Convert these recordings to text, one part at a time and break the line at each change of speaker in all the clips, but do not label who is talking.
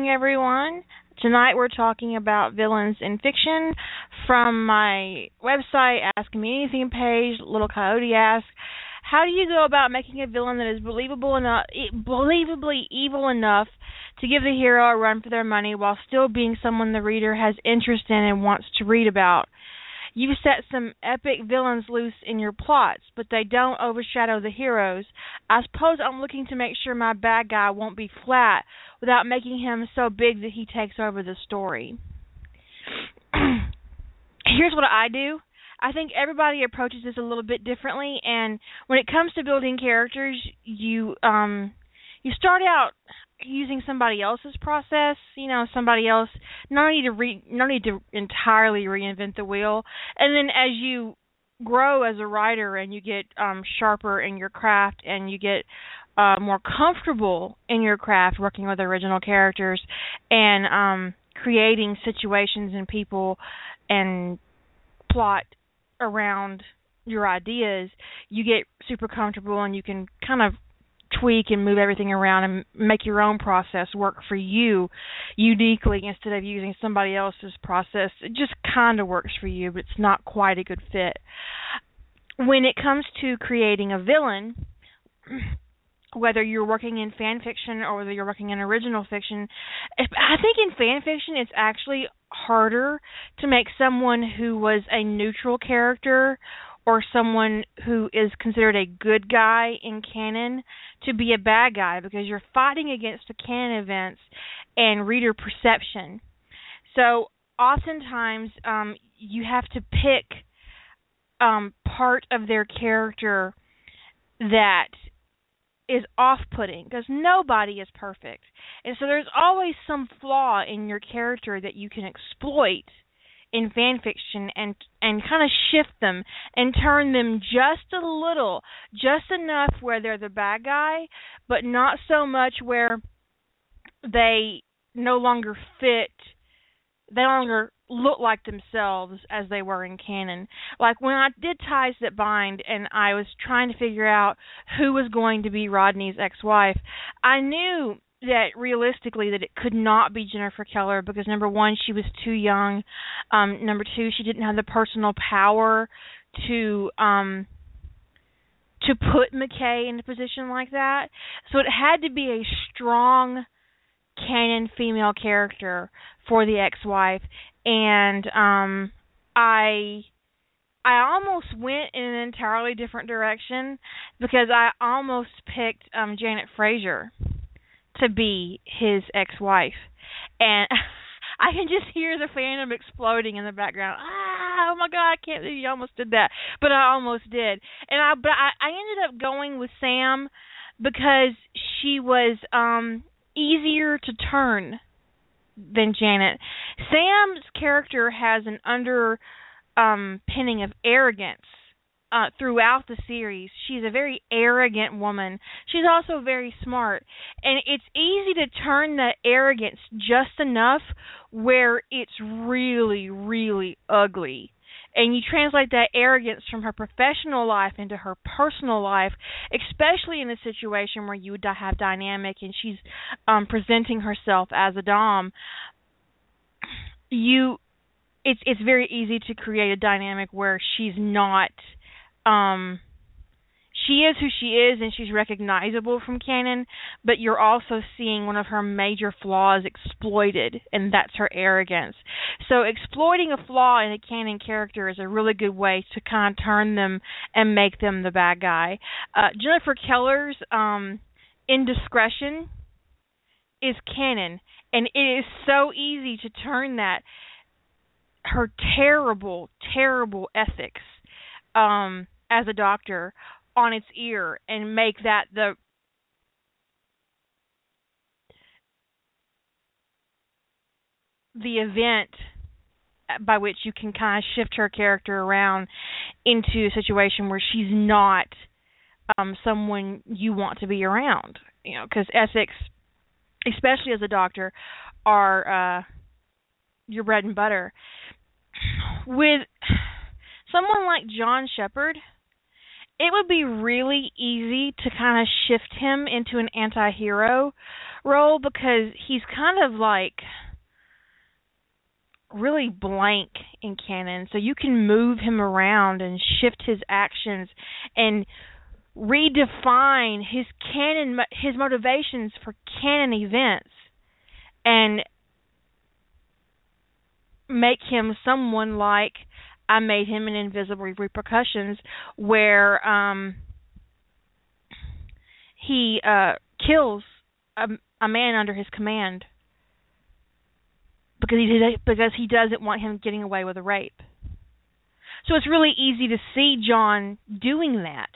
evening, everyone. Tonight we're talking about villains in fiction from my website, Ask Me Anything page, Little Coyote asks, how do you go about making a villain that is believable enough, believably evil enough to give the hero a run for their money while still being someone the reader has interest in and wants to read about? You set some epic villains loose in your plots, but they don't overshadow the heroes. I suppose I'm looking to make sure my bad guy won't be flat without making him so big that he takes over the story. Here's what I do. I think everybody approaches this a little bit differently and when it comes to building characters, you um you start out using somebody else's process, you know, somebody else no need to re no need to entirely reinvent the wheel. And then as you grow as a writer and you get um sharper in your craft and you get uh more comfortable in your craft working with original characters and um creating situations and people and plot around your ideas, you get super comfortable and you can kind of tweak and move everything around and make your own process work for you uniquely instead of using somebody else's process. It just kind of works for you, but it's not quite a good fit. When it comes to creating a villain, whether you're working in fan fiction or whether you're working in original fiction, I think in fan fiction it's actually harder to make someone who was a neutral character or someone who is considered a good guy in canon to be a bad guy because you're fighting against the canon events and reader perception. So oftentimes um, you have to pick um, part of their character that is off-putting because nobody is perfect. And so there's always some flaw in your character that you can exploit in fan fiction and and kind of shift them and turn them just a little, just enough where they're the bad guy, but not so much where they no longer fit they no longer look like themselves as they were in canon. Like when I did Ties That Bind and I was trying to figure out who was going to be Rodney's ex-wife, I knew that realistically that it could not be Jennifer Keller because number one she was too young. Um number two she didn't have the personal power to um to put McKay in a position like that. So it had to be a strong canon female character for the ex-wife. And um I I almost went in an entirely different direction because I almost picked um Janet Fraiser to be his ex-wife and I can just hear the fandom exploding in the background. Ah, oh my god, I can't believe you almost did that. But I almost did. And I but I, I ended up going with Sam because she was um easier to turn than Janet. Sam's character has an under um pinning of arrogance uh throughout the series. She's a very arrogant woman. She's also very smart. And it's easy to turn that arrogance just enough where it's really really ugly and you translate that arrogance from her professional life into her personal life, especially in a situation where you have dynamic and she's um presenting herself as a dom, you it's it's very easy to create a dynamic where she's not um she is who she is and she's recognizable from canon, but you're also seeing one of her major flaws exploited, and that's her arrogance. So exploiting a flaw in a canon character is a really good way to kind of turn them and make them the bad guy. Uh, Jennifer Keller's um, indiscretion is canon, and it is so easy to turn that her terrible, terrible ethics um, as a doctor on its ear and make that the the event by which you can kind of shift her character around into a situation where she's not um someone you want to be around you know because ethics especially as a doctor are uh your bread and butter. With someone like John Sheppard, it would be really easy to kind of shift him into an anti-hero role because he's kind of like really blank in canon. So you can move him around and shift his actions and redefine his canon his motivations for canon events and make him someone like I made him an invisible repercussions where um he uh kills a, a man under his command because he did, because he doesn't want him getting away with a rape. So it's really easy to see John doing that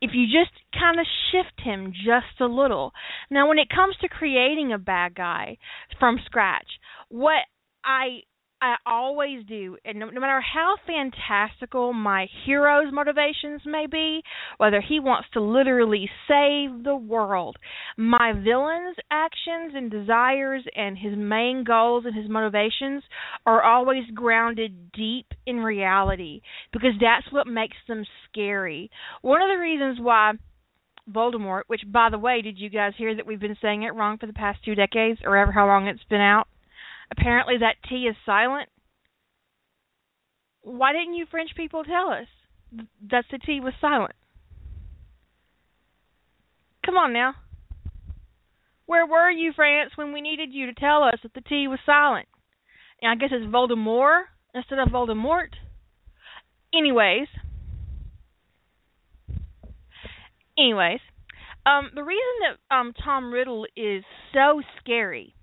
if you just kind of shift him just a little. Now, when it comes to creating a bad guy from scratch, what I I always do, and no, no, matter how fantastical my hero's motivations may be, whether he wants to literally save the world, my villain's actions and desires and his main goals and his motivations are always grounded deep in reality because that's what makes them scary. One of the reasons why Voldemort, which by the way, did you guys hear that we've been saying it wrong for the past two decades or ever how long it's been out? Apparently that T is silent. Why didn't you French people tell us that the T was silent? Come on now. Where were you, France, when we needed you to tell us that the T was silent? And I guess it's Voldemort instead of Voldemort. Anyways. Anyways. Um, the reason that um, Tom Riddle is so scary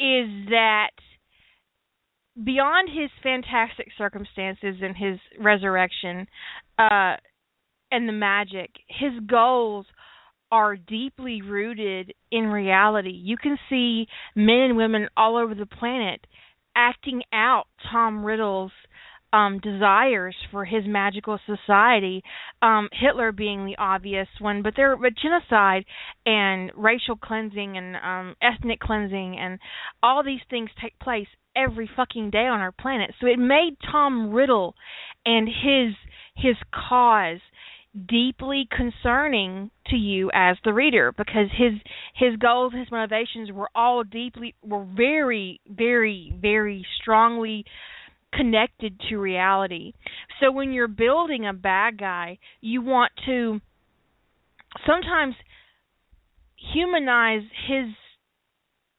is that beyond his fantastic circumstances and his resurrection uh and the magic his goals are deeply rooted in reality. You can see men and women all over the planet acting out tom riddle's um desires for his magical society um hitler being the obvious one but there but genocide and racial cleansing and um ethnic cleansing and all these things take place every fucking day on our planet. So it made tom riddle and his his cause deeply concerning to you as the reader because his his goals his motivations were all deeply were very very very strongly connected to reality. So when you're building a bad guy, you want to sometimes humanize his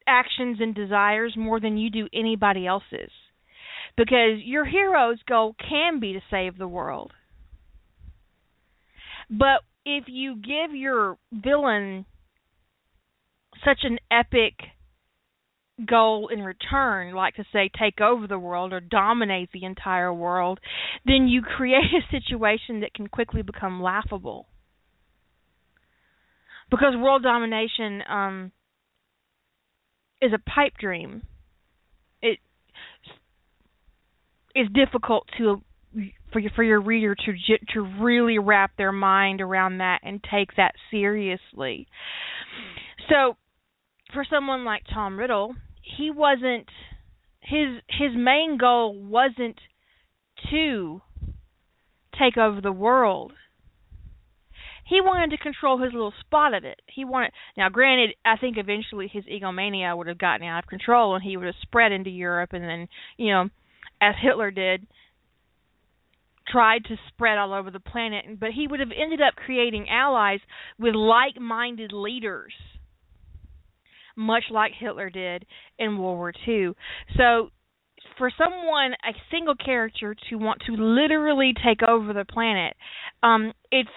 actions and desires more than you do anybody else's. Because your hero's goal can be to save the world. But if you give your villain such an epic goal in return, like to say take over the world or dominate the entire world, then you create a situation that can quickly become laughable. Because world domination um, is a pipe dream. It is difficult to for your, for your reader to to really wrap their mind around that and take that seriously. So, for someone like Tom Riddle, he wasn't his his main goal wasn't to take over the world. He wanted to control his little spot of it. He wanted now granted I think eventually his egomania would have gotten out of control and he would have spread into Europe and then, you know, as Hitler did, tried to spread all over the planet, but he would have ended up creating allies with like-minded leaders much like Hitler did in World War II. So for someone a single character to want to literally take over the planet, um, it's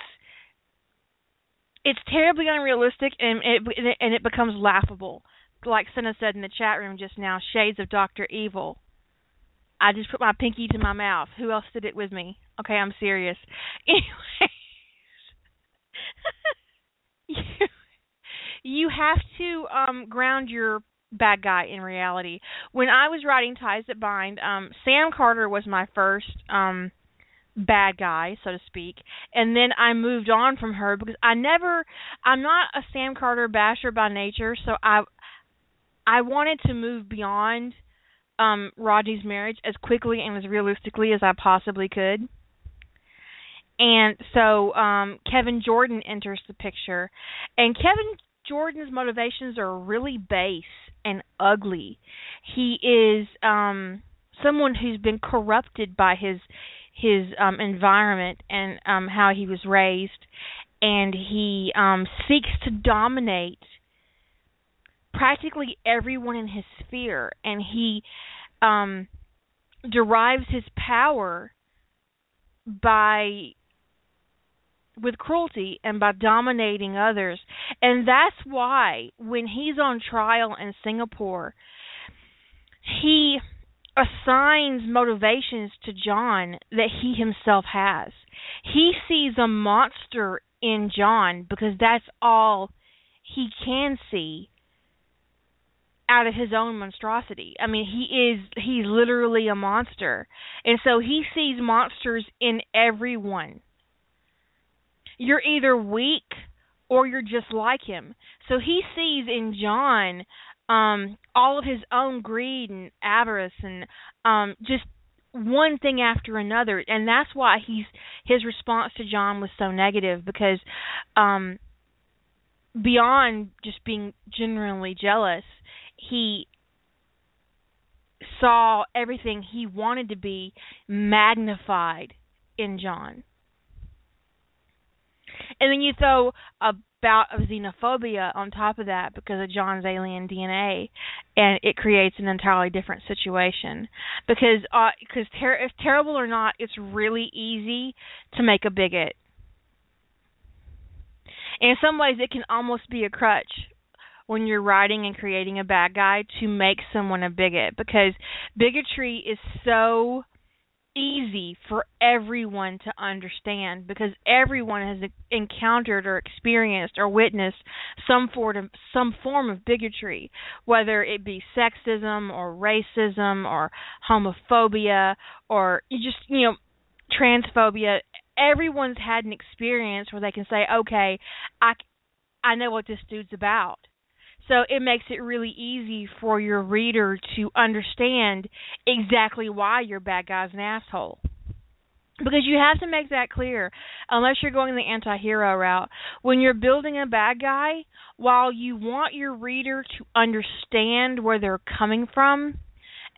it's terribly unrealistic and it and it becomes laughable. Like Senna said in the chat room just now, shades of Doctor Evil. I just put my pinky to my mouth. Who else did it with me? Okay, I'm serious. Anyways, you have to um ground your bad guy in reality. When I was writing Ties That Bind, um Sam Carter was my first um bad guy, so to speak. And then I moved on from her because I never I'm not a Sam Carter basher by nature, so I I wanted to move beyond um Rodney's marriage as quickly and as realistically as I possibly could. And so um Kevin Jordan enters the picture. And Kevin Jordan's motivations are really base and ugly. He is um someone who's been corrupted by his his um environment and um how he was raised and he um seeks to dominate practically everyone in his sphere and he um derives his power by with cruelty and by dominating others. And that's why when he's on trial in Singapore, he assigns motivations to John that he himself has. He sees a monster in John because that's all he can see out of his own monstrosity. I mean, he is he's literally a monster. And so he sees monsters in everyone. You're either weak or you're just like him. So he sees in John um all of his own greed and avarice and um just one thing after another and that's why he's his response to John was so negative because um beyond just being genuinely jealous he saw everything he wanted to be magnified in John. And then you throw a bout of xenophobia on top of that because of John's alien DNA, and it creates an entirely different situation. Because uh, cause ter- if terrible or not, it's really easy to make a bigot. In some ways, it can almost be a crutch when you're writing and creating a bad guy to make someone a bigot because bigotry is so easy for everyone to understand because everyone has encountered or experienced or witnessed some form of some form of bigotry whether it be sexism or racism or homophobia or you just you know transphobia. Everyone's had an experience where they can say okay i i know what this dude's about so it makes it really easy for your reader to understand exactly why your bad guy's an asshole. Because you have to make that clear, unless you're going the anti hero route. When you're building a bad guy, while you want your reader to understand where they're coming from,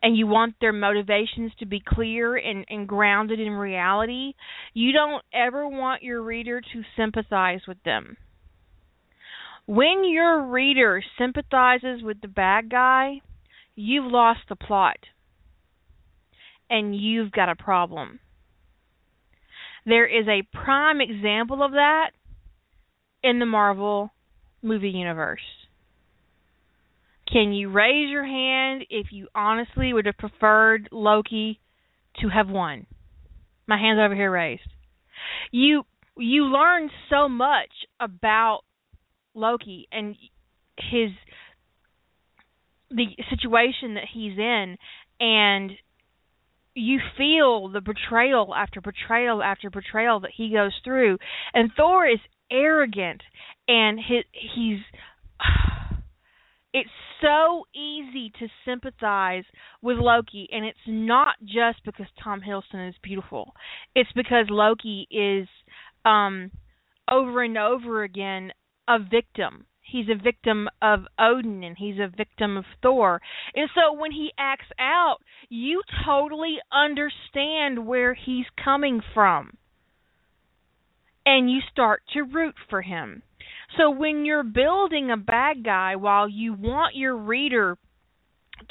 and you want their motivations to be clear and, and grounded in reality, you don't ever want your reader to sympathize with them when your reader sympathizes with the bad guy, you've lost the plot. And you've got a problem. There is a prime example of that in the Marvel movie universe. Can you raise your hand if you honestly would have preferred Loki to have won? My hand's over here raised. You you learn so much about Loki and his the situation that he's in and you feel the betrayal after betrayal after betrayal that he goes through and Thor is arrogant and he, he's it's so easy to sympathize with Loki and it's not just because Tom Hiddleston is beautiful. It's because Loki is um over and over again a victim. He's a victim of Odin and he's a victim of Thor. And so when he acts out, you totally understand where he's coming from. And you start to root for him. So when you're building a bad guy, while you want your reader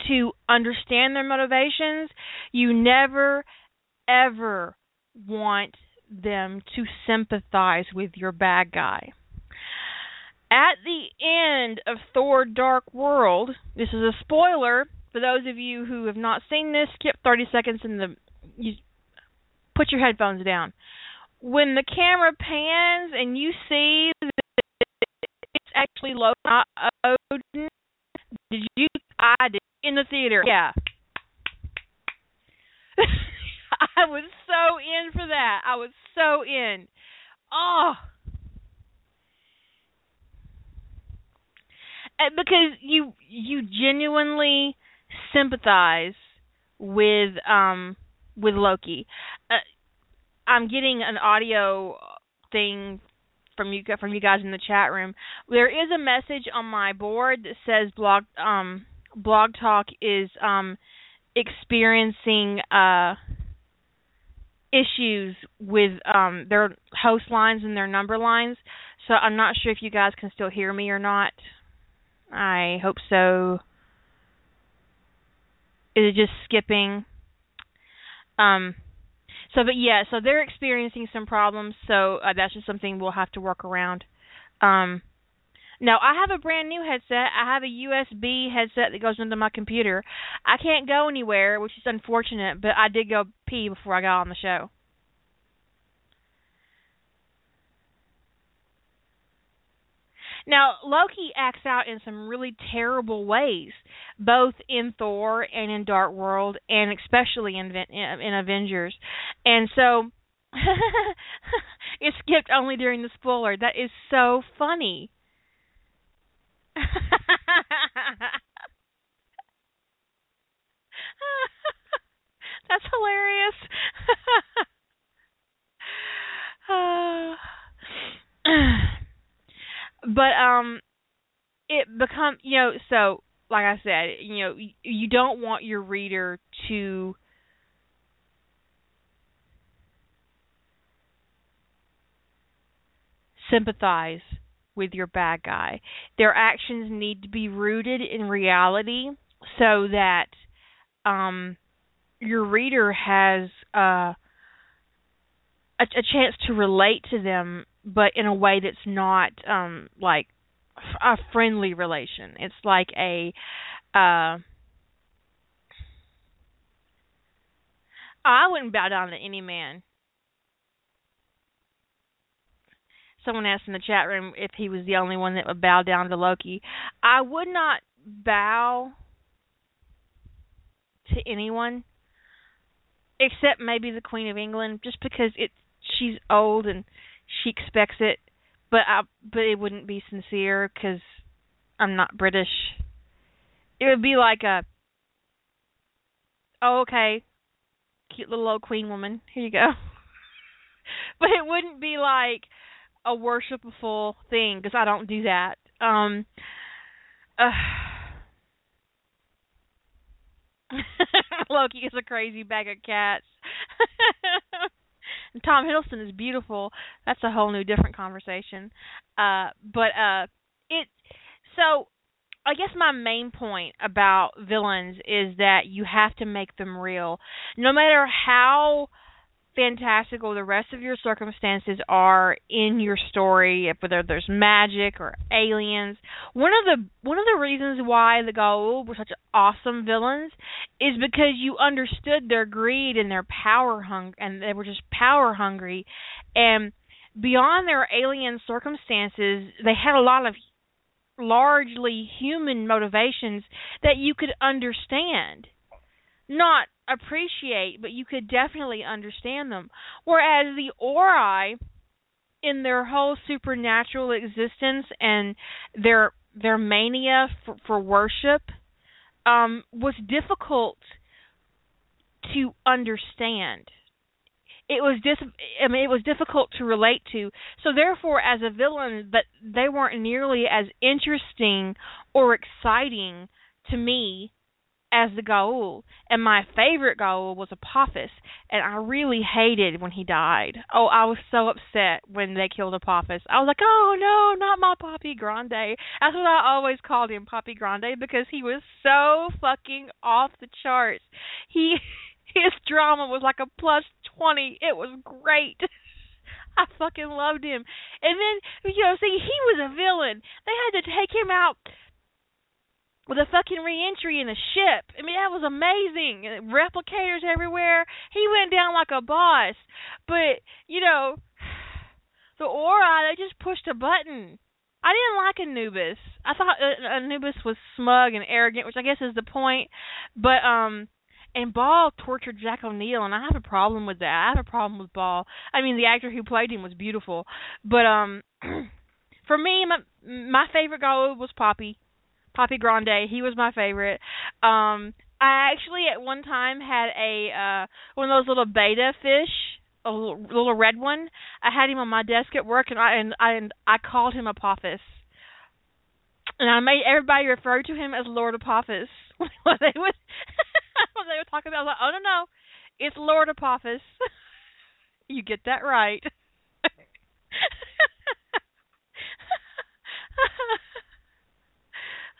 to understand their motivations, you never, ever want them to sympathize with your bad guy at the end of Thor Dark World, this is a spoiler for those of you who have not seen this, skip 30 seconds and the you put your headphones down. When the camera pans and you see that it's actually Loki Odin, did you I did in the theater. Yeah. I was so in for that. I was so in. Oh, Uh, because you you genuinely sympathize with um with Loki. Uh, I'm getting an audio thing from you from you guys in the chat room. There is a message on my board that says blog um blog talk is um experiencing uh issues with um their host lines and their number lines. So I'm not sure if you guys can still hear me or not. I hope so. Is it just skipping? Um so but yeah, so they're experiencing some problems, so uh, that's just something we'll have to work around. Um no, I have a brand new headset. I have a USB headset that goes into my computer. I can't go anywhere, which is unfortunate, but I did go pee before I got on the show. Now, Loki acts out in some really terrible ways, both in Thor and in Dark World, and especially in in Avengers. And so, it skipped only during the spoiler. That is so funny. That's hilarious. Uh, but um it become you know so like I said, you know, you don't want your reader to sympathize with your bad guy. Their actions need to be rooted in reality so that um your reader has uh a, a chance to relate to them but in a way that's not um like a friendly relation. It's like a uh I wouldn't bow down to any man someone asked in the chat room if he was the only one that would bow down to Loki. I would not bow to anyone except maybe the Queen of England, just because it she's old and she expects it. But I but it wouldn't be sincere because I'm not British. It would be like a oh okay, cute little old Queen woman. Here you go. but it wouldn't be like a worshipful thing because I don't do that. Um, uh, Loki is a crazy bag of cats. Tom Hiddleston is beautiful. That's a whole new different conversation. Uh, but uh, it so I guess my main point about villains is that you have to make them real. No matter how fantastical the rest of your circumstances are in your story, whether there's magic or aliens. One of the one of the reasons why the Goa'uld were such awesome villains is because you understood their greed and their power hung and they were just power hungry and beyond their alien circumstances, they had a lot of largely human motivations that you could understand. Not appreciate, but you could definitely understand them. Whereas the Ori, in their whole supernatural existence and their their mania for, for worship, um, was difficult to understand. It was dis- I mean, it was difficult to relate to. So therefore, as a villain, but they weren't nearly as interesting or exciting to me as the Goa'uld, and my favorite Goa'uld was Apophis, and I really hated when he died. Oh, I was so upset when they killed Apophis. I was like, oh no, not my Poppy Grande. That's what I always called him, Poppy Grande, because he was so fucking off the charts. He his drama was like a plus twenty. It was great. I fucking loved him. And then, you know, see, he was a villain. They had to take him out with a fucking reentry in a ship. I mean, that was amazing. Replicators everywhere. He went down like a boss. But, you know, the Ori, they just pushed a button. I didn't like Anubis. I thought uh, Anubis was smug and arrogant, which I guess is the point. But, um, and Baal tortured Jack O'Neill, and I have a problem with that. I have a problem with Baal. I mean, the actor who played him was beautiful, but um, for me, my my favorite guy was Poppy. Poppy Grande. He was my favorite. Um, I actually at one time had a uh one of those little betta fish a little, little red one. I had him on my desk at work, and I and I and I called him Apophis, and I made everybody refer to him as Lord Apophis when they would when they would talk about. I was like, oh no no, it's Lord Apophis. you get that right.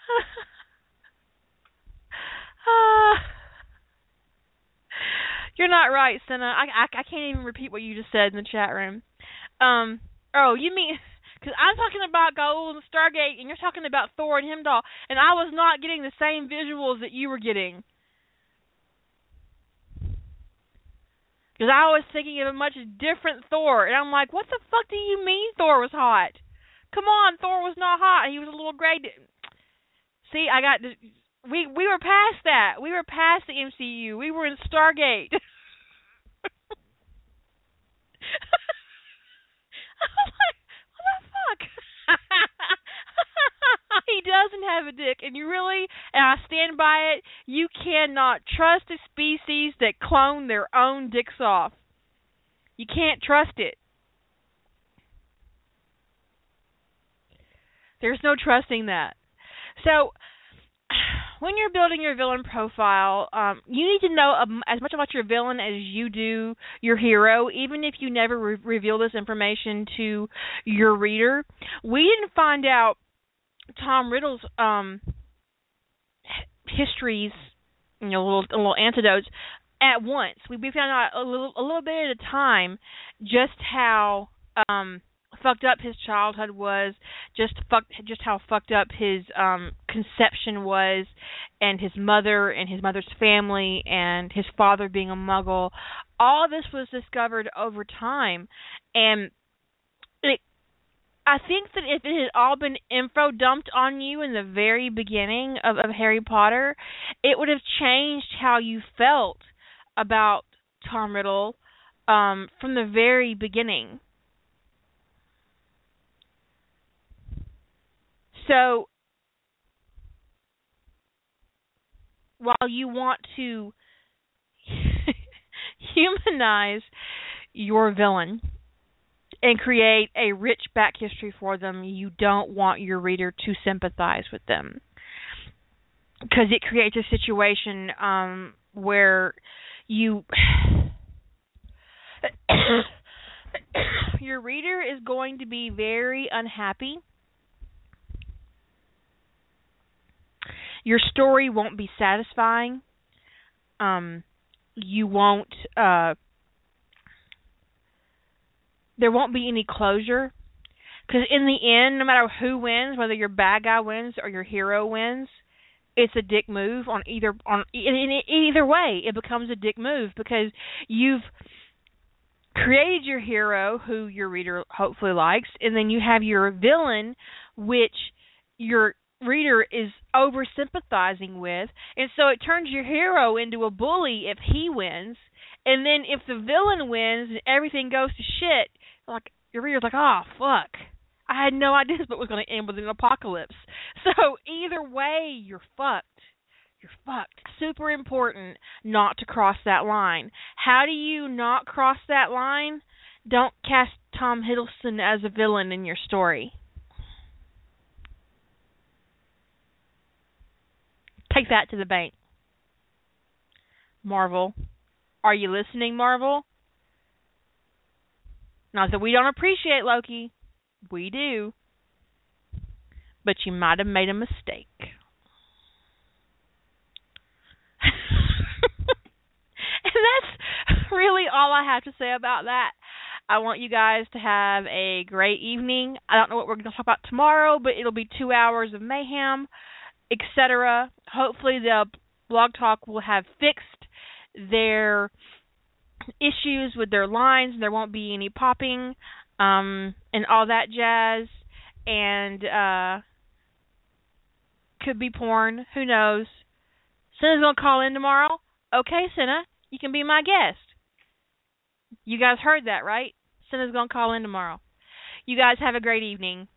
You're not right, Senna. I, I I can't even repeat what you just said in the chat room. Um. Oh, you mean because I'm talking about Goa'uld and Stargate, and you're talking about Thor and Heimdall, and I was not getting the same visuals that you were getting. Because I was thinking of a much different Thor, and I'm like, what the fuck do you mean Thor was hot? Come on, Thor was not hot. He was a little gray. See, I got we we were past that. We were past the MCU. We were in Stargate. what the fuck? he doesn't have a dick, and you really, and I stand by it. You cannot trust a species that clone their own dicks off. You can't trust it. There's no trusting that. So when you're building your villain profile, um, you need to know um, as much about your villain as you do your hero, even if you never re- reveal this information to your reader. We didn't find out Tom Riddle's um, histories, you know, little little antidotes at once. We we found out a little a little bit at a time just how um fucked up his childhood was, just fucked just how fucked up his um conception was and his mother and his mother's family and his father being a muggle. All this was discovered over time and it I think that if it had all been info dumped on you in the very beginning of, of Harry Potter, it would have changed how you felt about Tom Riddle um, from the very beginning. So while you want to humanize your villain and create a rich back history for them, you don't want your reader to sympathize with them. Because it creates a situation um, where you. your reader is going to be very unhappy your story won't be satisfying. Um, you won't. Uh, there won't be any closure because in the end, no matter who wins, whether your bad guy wins or your hero wins, it's a dick move on either on in, in, either way. It becomes a dick move because you've created your hero who your reader hopefully likes, and then you have your villain, which your reader is over sympathizing with. And so it turns your hero into a bully if he wins. And then if the villain wins and everything goes to shit like your reader's like oh fuck. I had no idea this book was going to end with an apocalypse. So either way you're fucked. You're fucked. Super important not to cross that line. How do you not cross that line? Don't cast tom hiddleston as a villain in your story Take that to the bank. Marvel. Are you listening, Marvel? Not that we don't appreciate Loki. We do. But you might have made a mistake. and that's really all I have to say about that. I want you guys to have a great evening. I don't know what we're going to talk about tomorrow, but it'll be two hours of mayhem etc. Hopefully, the blog talk will have fixed their issues with their lines. There won't be any popping um, and all that jazz. And uh, could be porn. Who knows? Senna's gonna call in tomorrow. Okay, Senna, you can be my guest. You guys heard that, right? Senna's gonna call in tomorrow. You guys have a great evening.